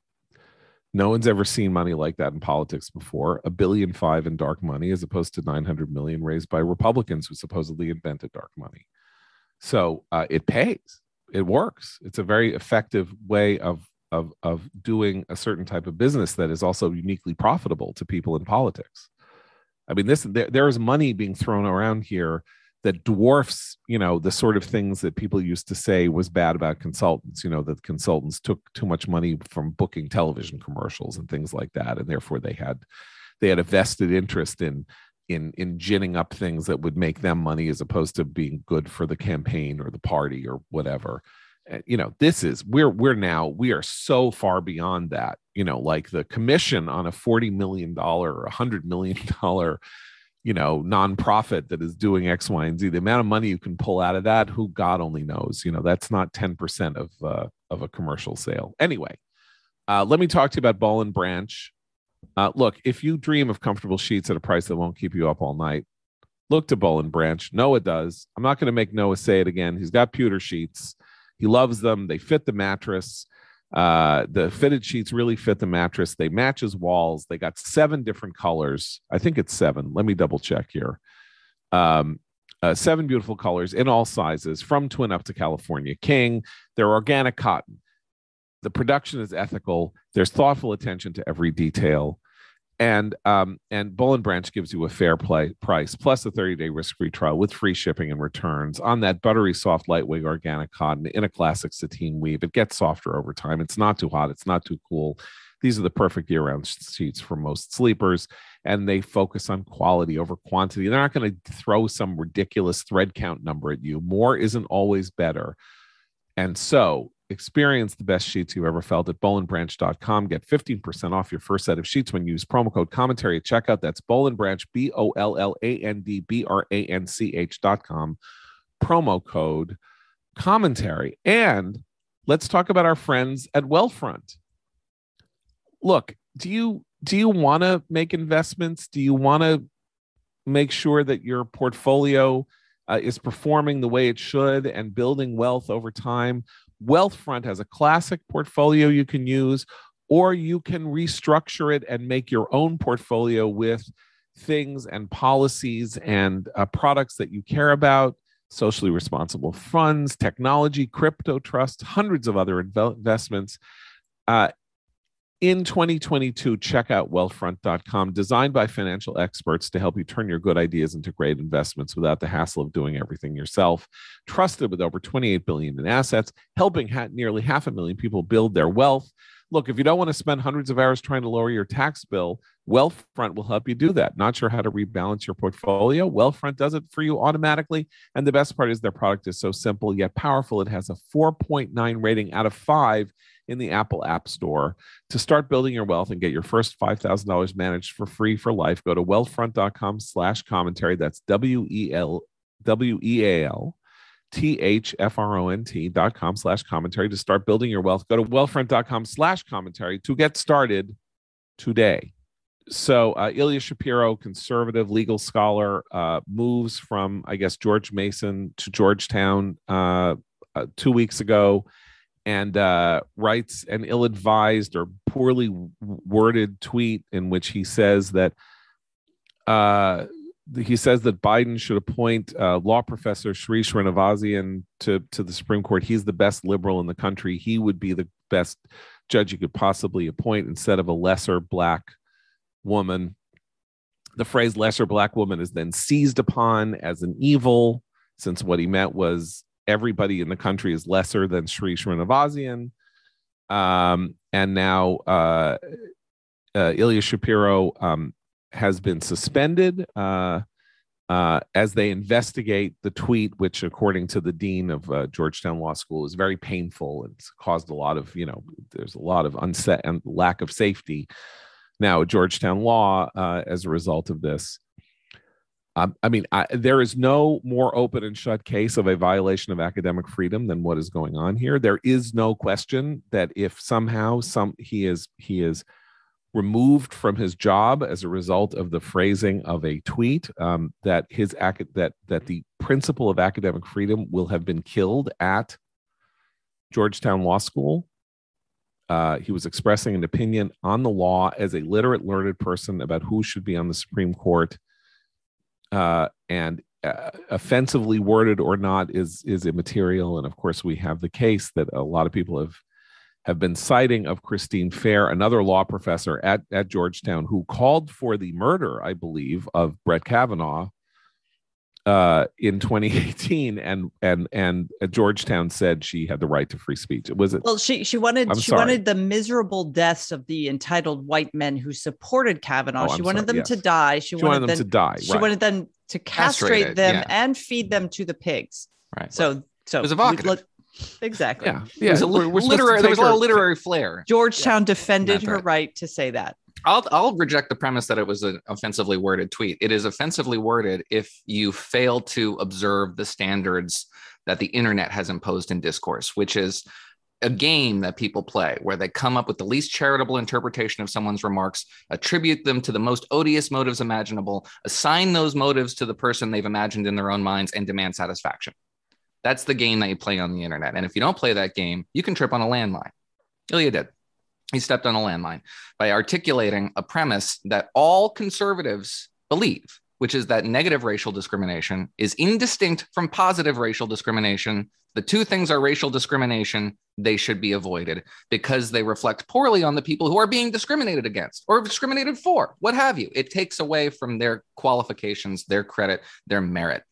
no one's ever seen money like that in politics before. A billion five in dark money, as opposed to 900 million raised by Republicans who supposedly invented dark money. So uh, it pays. It works. It's a very effective way of of of doing a certain type of business that is also uniquely profitable to people in politics. I mean, this there, there is money being thrown around here that dwarfs you know the sort of things that people used to say was bad about consultants you know that consultants took too much money from booking television commercials and things like that and therefore they had they had a vested interest in in in ginning up things that would make them money as opposed to being good for the campaign or the party or whatever you know this is we're we're now we are so far beyond that you know like the commission on a 40 million dollar or a 100 million dollar you know nonprofit that is doing x y and z the amount of money you can pull out of that who god only knows you know that's not 10% of uh, of a commercial sale. Anyway uh, let me talk to you about Boll and Branch. Uh, look if you dream of comfortable sheets at a price that won't keep you up all night look to Boll and Branch. Noah does. I'm not going to make noah say it again. He's got pewter sheets he loves them they fit the mattress uh, the fitted sheets really fit the mattress. They match his walls. They got seven different colors. I think it's seven. Let me double check here. Um, uh, seven beautiful colors in all sizes, from twin up to California King. They're organic cotton. The production is ethical. There's thoughtful attention to every detail and um, and Boll and Branch gives you a fair play price plus a 30 day risk free trial with free shipping and returns on that buttery soft lightweight organic cotton in a classic sateen weave. It gets softer over time. It's not too hot. It's not too cool. These are the perfect year round sheets for most sleepers, and they focus on quality over quantity. They're not going to throw some ridiculous thread count number at you. More isn't always better. And so Experience the best sheets you've ever felt at bollandbranch.com. Get 15% off your first set of sheets when you use promo code commentary at checkout. That's Boll and Branch, B O L L A N D B R A N C H.com. Promo code commentary. And let's talk about our friends at Wealthfront. Look, do you do you want to make investments? Do you want to make sure that your portfolio uh, is performing the way it should and building wealth over time? Wealthfront has a classic portfolio you can use, or you can restructure it and make your own portfolio with things and policies and uh, products that you care about socially responsible funds, technology, crypto trusts, hundreds of other investments. Uh, in 2022, check out wealthfront.com, designed by financial experts to help you turn your good ideas into great investments without the hassle of doing everything yourself. Trusted with over 28 billion in assets, helping nearly half a million people build their wealth. Look, if you don't want to spend hundreds of hours trying to lower your tax bill, Wealthfront will help you do that. Not sure how to rebalance your portfolio? Wealthfront does it for you automatically. And the best part is their product is so simple yet powerful. It has a 4.9 rating out of 5 in the Apple App Store. To start building your wealth and get your first $5,000 managed for free for life, go to wealthfront.com slash commentary. That's W-E-L W-E-A-L T-H-F-R-O-N-T dot com slash commentary to start building your wealth. Go to wealthfront.com slash commentary to get started today. So uh, Ilya Shapiro, conservative legal scholar, uh, moves from, I guess, George Mason to Georgetown uh, uh two weeks ago and uh, writes an ill-advised or poorly worded tweet in which he says that uh, he says that Biden should appoint uh, law professor Sri Srinivasan to to the Supreme Court. He's the best liberal in the country. He would be the best judge you could possibly appoint instead of a lesser black woman. The phrase lesser black woman is then seized upon as an evil, since what he meant was everybody in the country is lesser than Sri Srinivasan. Um, and now uh, uh, Ilya Shapiro um, has been suspended uh, uh, as they investigate the tweet, which, according to the dean of uh, Georgetown Law School, is very painful and it's caused a lot of, you know, there's a lot of unset and lack of safety now Georgetown Law uh, as a result of this. Um, I mean, I, there is no more open and shut case of a violation of academic freedom than what is going on here. There is no question that if somehow some he is he is removed from his job as a result of the phrasing of a tweet um, that his that that the principle of academic freedom will have been killed at Georgetown Law School. Uh, he was expressing an opinion on the law as a literate, learned person about who should be on the Supreme Court, uh, and uh, offensively worded or not is is immaterial. And of course, we have the case that a lot of people have have been citing of Christine Fair, another law professor at, at Georgetown, who called for the murder, I believe, of Brett Kavanaugh uh, in 2018, and and and Georgetown said she had the right to free speech. Was it? Well, she she wanted I'm she sorry. wanted the miserable deaths of the entitled white men who supported Kavanaugh. Oh, she I'm wanted sorry, them yes. to die. She, She wanted them to die. She right. wanted them to castrate Castrated, them yeah. and feed them to the pigs. Right. So so It was we evocative. Let- exactly. yeah, It yeah. was a we're- li- we're literary, there was a lot of literary flair. Georgetown defended her right. right to say that. I'll I'll reject the premise that it was an offensively worded tweet. It is offensively worded if you fail to observe the standards that the internet has imposed in discourse, which is a game that people play where they come up with the least charitable interpretation of someone's remarks, attribute them to the most odious motives imaginable, assign those motives to the person they've imagined in their own minds, and demand satisfaction. That's the game that you play on the internet. And if you don't play that game, you can trip on a landmine. Ilya did. He stepped on a landmine by articulating a premise that all conservatives believe, which is that negative racial discrimination is indistinct from positive racial discrimination. The two things are racial discrimination. They should be avoided because they reflect poorly on the people who are being discriminated against or discriminated for, what have you. It takes away from their qualifications, their credit, their merit.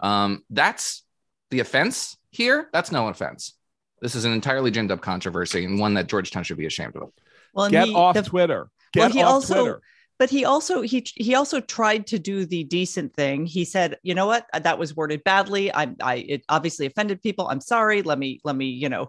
Um, that's the offense here. That's no offense. This is an entirely ginned up controversy and one that Georgetown should be ashamed of. Well, and Get he- off the- Twitter. Get Well, he off also- Twitter. but he also he he also tried to do the decent thing he said you know what that was worded badly i i it obviously offended people i'm sorry let me let me you know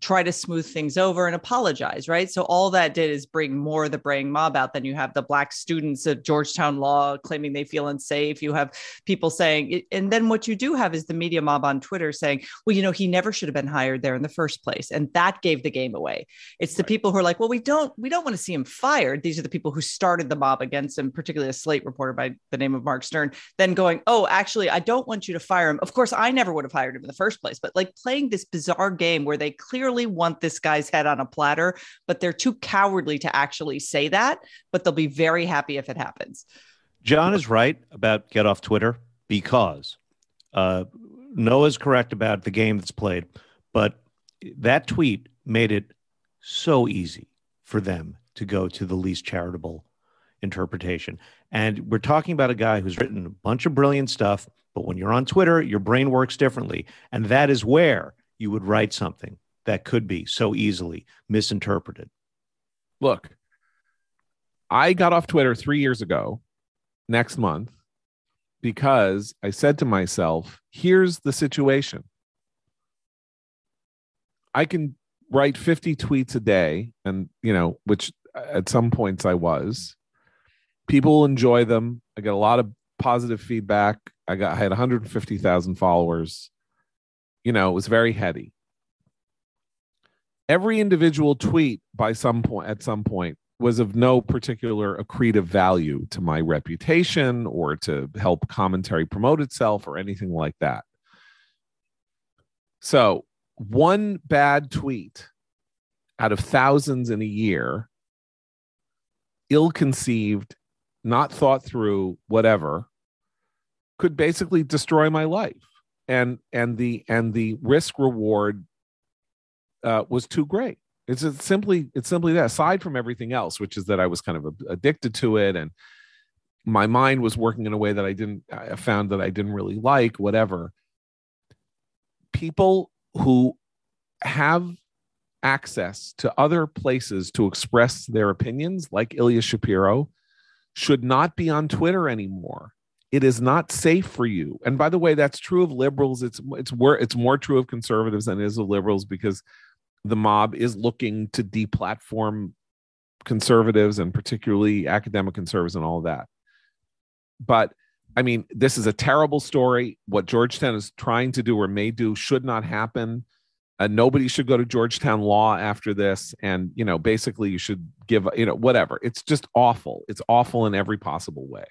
try to smooth things over and apologize right so all that did is bring more of the braying mob out then you have the black students at georgetown law claiming they feel unsafe you have people saying and then what you do have is the media mob on twitter saying well you know he never should have been hired there in the first place and that gave the game away it's the Right. people who are like, well, we don't we don't want to see him fired. These are the people who started the mob against him, particularly a Slate reporter by the name of Mark Stern, then going, oh, actually, I don't want you to fire him. Of course, I never would have hired him in the first place, but like playing this bizarre game where they clearly want this guy's head on a platter, but they're too cowardly to actually say that, but they'll be very happy if it happens. John is right about get off Twitter because uh, Noah's correct about the game that's played, but that tweet made it so easy for them to go to the least charitable interpretation. And we're talking about a guy who's written a bunch of brilliant stuff, but when you're on Twitter, your brain works differently. And that is where you would write something that could be so easily misinterpreted. Look, I got off Twitter three years ago, next month, because I said to myself, here's the situation. I can write 50 tweets a day, and, you know, which uh, at some points I was. People enjoy them. I get a lot of positive feedback. I got I had 150,000 followers. You know, it was very heady. Every individual tweet by some point at some point was of no particular accretive value to my reputation or to help commentary promote itself or anything like that. So, one bad tweet out of thousands in a year, ill conceived, not thought through, whatever, could basically destroy my life. And and the and the risk reward uh, was too great. It's simply it's simply that. Aside from everything else, which is that I was kind of addicted to it, and my mind was working in a way that I didn't. I found that I didn't really like. Whatever. People who have access to other places to express their opinions, like Ilya Shapiro, should not be on Twitter anymore. It is not safe for you. And by the way, that's true of liberals. It's it's more it's more true of conservatives than it is of liberals because the mob is looking to deplatform conservatives and particularly academic conservatives and all that. But I mean, this is a terrible story. What Georgetown is trying to do or may do should not happen. Uh, nobody should go to Georgetown Law after this. And, you know, basically you should give, you know, whatever. It's just awful. It's awful in every possible way.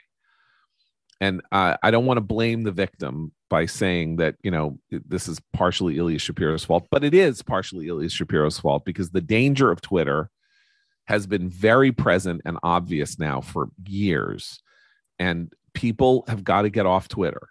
And uh, I don't want to blame the victim by saying that you know this is partially Ilya Shapiro's fault, but it is partially Ilya Shapiro's fault because the danger of Twitter has been very present and obvious now for years, and people have got to get off Twitter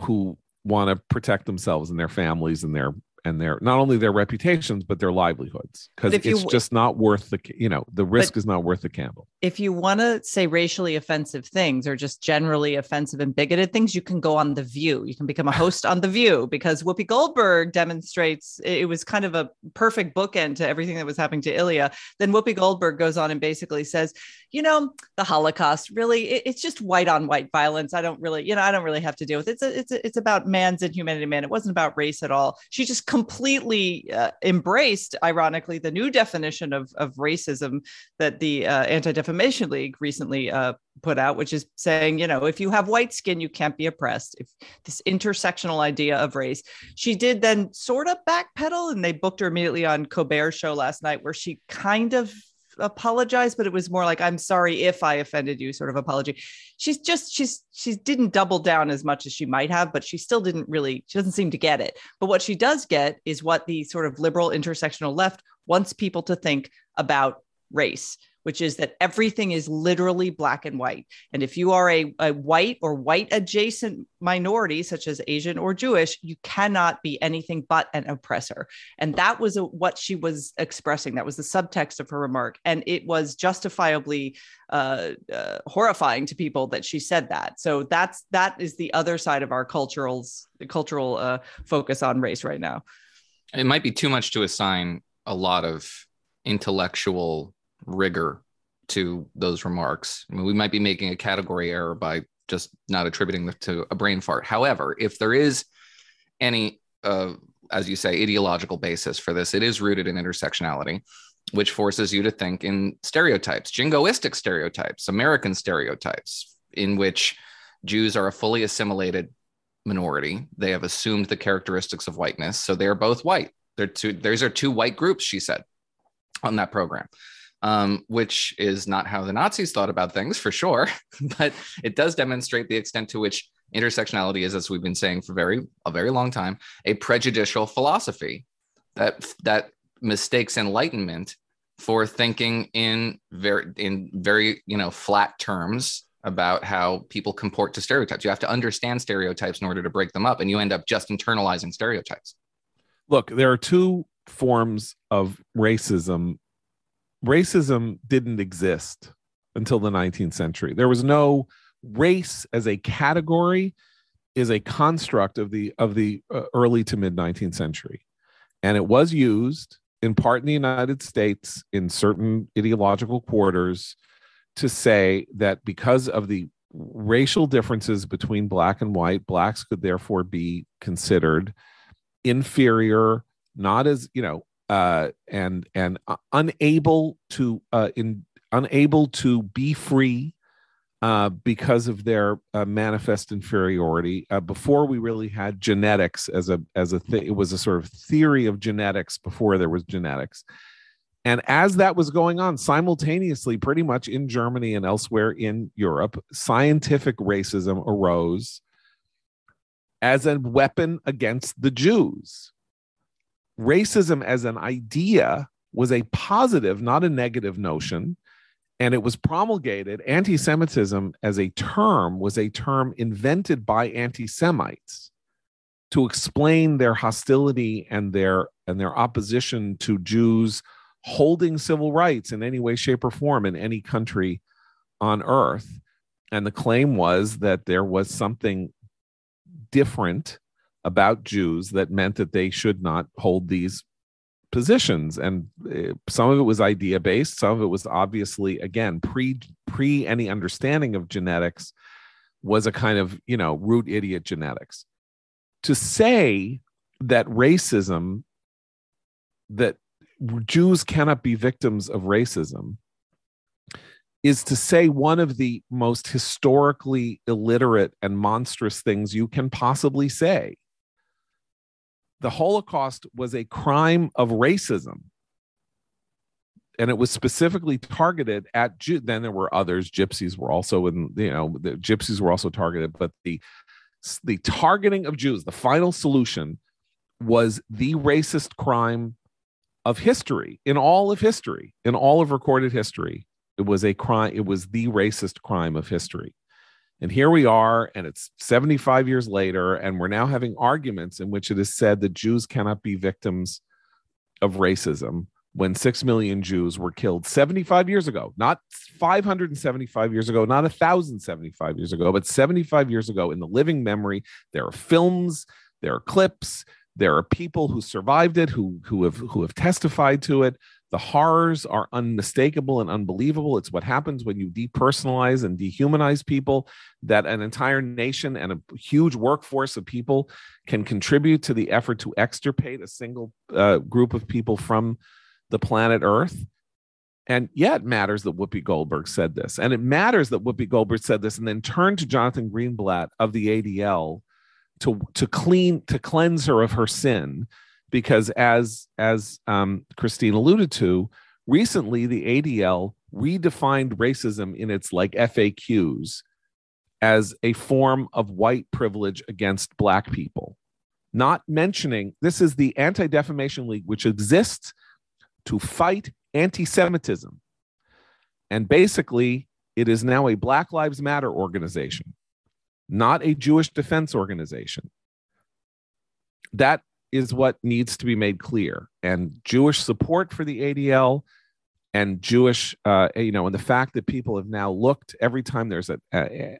who want to protect themselves and their families and their and their not only their reputations but their livelihoods. Because it's you, just not worth the you know the risk is not worth the candle if you want to say racially offensive things or just generally offensive and bigoted things you can go on the view. You can become a host on the view because whoopi goldberg demonstrates it was kind of a perfect bookend to everything that was happening to ilya. Then whoopi goldberg goes on and basically says you know the holocaust really it, it's just white on white violence. I don't really you know i don't really have to deal with it. It's a, it's a, it's about man's inhumanity man. It wasn't about race at all. She just completely uh, embraced, ironically, the new definition of, of racism that the uh, Anti Defamation League recently uh, put out, which is saying, you know, if you have white skin, you can't be oppressed. If this intersectional idea of race, she did then sort of backpedal, and they booked her immediately on Colbert's show last night, where she kind of apologized, but it was more like, I'm sorry if I offended you, sort of apology. She's just, she's, she didn't double down as much as she might have, but she still didn't really, she doesn't seem to get it. But what she does get is what the sort of liberal intersectional left wants people to think about race which is that everything is literally black and white. And if you are a, a white or white adjacent minority, such as Asian or Jewish, you cannot be anything but an oppressor. And that was a, what she was expressing. That was the subtext of her remark. And it was justifiably uh, uh, horrifying to people that she said that. So that's that is the other side of our cultural's cultural uh, focus on race right now. It might be too much to assign a lot of intellectual rigor to those remarks. I mean, we might be making a category error by just not attributing them to a brain fart. However, if there is any, uh, as you say, ideological basis for this, it is rooted in intersectionality, which forces you to think in stereotypes, jingoistic stereotypes, American stereotypes, in which Jews are a fully assimilated minority. They have assumed the characteristics of whiteness, so they are both white. They're two. These are two white groups, she said, on that program um, which is not how the Nazis thought about things for sure, but it does demonstrate the extent to which intersectionality is, as we've been saying for very a very long time, a prejudicial philosophy that that mistakes enlightenment for thinking in very in very you know flat terms about how people comport to stereotypes. You have to understand stereotypes in order to break them up, and you end up just internalizing stereotypes. Look, there are two forms of racism racism didn't exist until the 19th century. There was no race as a category is a construct of the of the uh, early to mid 19th century. And it was used in part in the United States in certain ideological quarters to say that because of the racial differences between black and white, blacks could therefore be considered inferior, not as, you know, uh, and and uh, unable to uh, in unable to be free uh, because of their uh, manifest inferiority. Uh, before we really had genetics as a as a thing, it was a sort of theory of genetics before there was genetics. And as that was going on simultaneously, pretty much in Germany and elsewhere in Europe, scientific racism arose as a weapon against the Jews. Racism as an idea was a positive, not a negative notion and it was promulgated. Anti Semitism as a term was a term invented by anti Semites to explain their hostility and their and their opposition to Jews holding civil rights in any way shape or form in any country on earth. And the claim was that there was something different about Jews that meant that they should not hold these positions. And uh, some of it was idea based some of it was obviously again pre pre any understanding of genetics was a kind of you know root idiot genetics. To say that racism that Jews cannot be victims of racism is to say one of the most historically illiterate and monstrous things you can possibly say the Holocaust was a crime of racism. And it was specifically targeted at Jew. Then there were others. Gypsies were also in, you know, the gypsies were also targeted, but the the targeting of Jews, the final solution was the racist crime of history in all of history, in all of recorded history. It was a crime, it was the racist crime of history. And here we are, and it's 75 years later, and we're now having arguments in which it is said that Jews cannot be victims of racism when 6 million Jews were killed 75 years ago, not 575 years ago, not 1,075 years ago, but 75 years ago in the living memory. There are films, there are clips, there are people who survived it, who, who, have, who have testified to it. The horrors are unmistakable and unbelievable. It's what happens when you depersonalize and dehumanize people, that an entire nation and a huge workforce of people can contribute to the effort to extirpate a single uh, group of people from the planet Earth. And yet, it matters that Whoopi Goldberg said this. And it matters that Whoopi Goldberg said this and then turned to Jonathan Greenblatt of the ADL to, to clean, to cleanse her of her sin because as as um, Christine alluded to, recently the ADL redefined racism in its like FAQs as a form of white privilege against black people. Not mentioning this is the Anti Defamation League, which exists to fight anti Semitism. And basically, it is now a Black Lives Matter organization, not a Jewish defense organization. That is what needs to be made clear. And Jewish support for the ADL and Jewish, uh, you know, and the fact that people have now looked every time there's a, a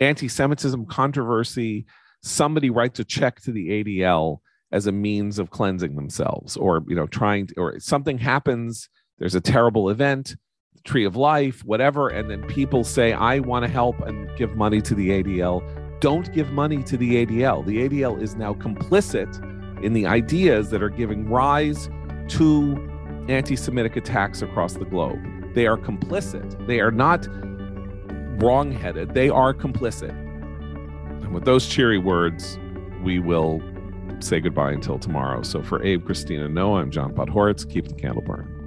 anti-Semitism controversy, somebody writes a check to the ADL as a means of cleansing themselves, or you know, trying to, or something happens. There's a terrible event, Tree of Life, whatever, and then people say, "I want to help and give money to the ADL." Don't give money to the ADL. The ADL is now complicit in the ideas that are giving rise to anti Semitic attacks across the globe. They are complicit. They are not wrong-headed. They are complicit. And with those cheery words, we will say goodbye until tomorrow. So for Abe, Christina, Noah, I'm John Podhoretz. Keep the candle burning.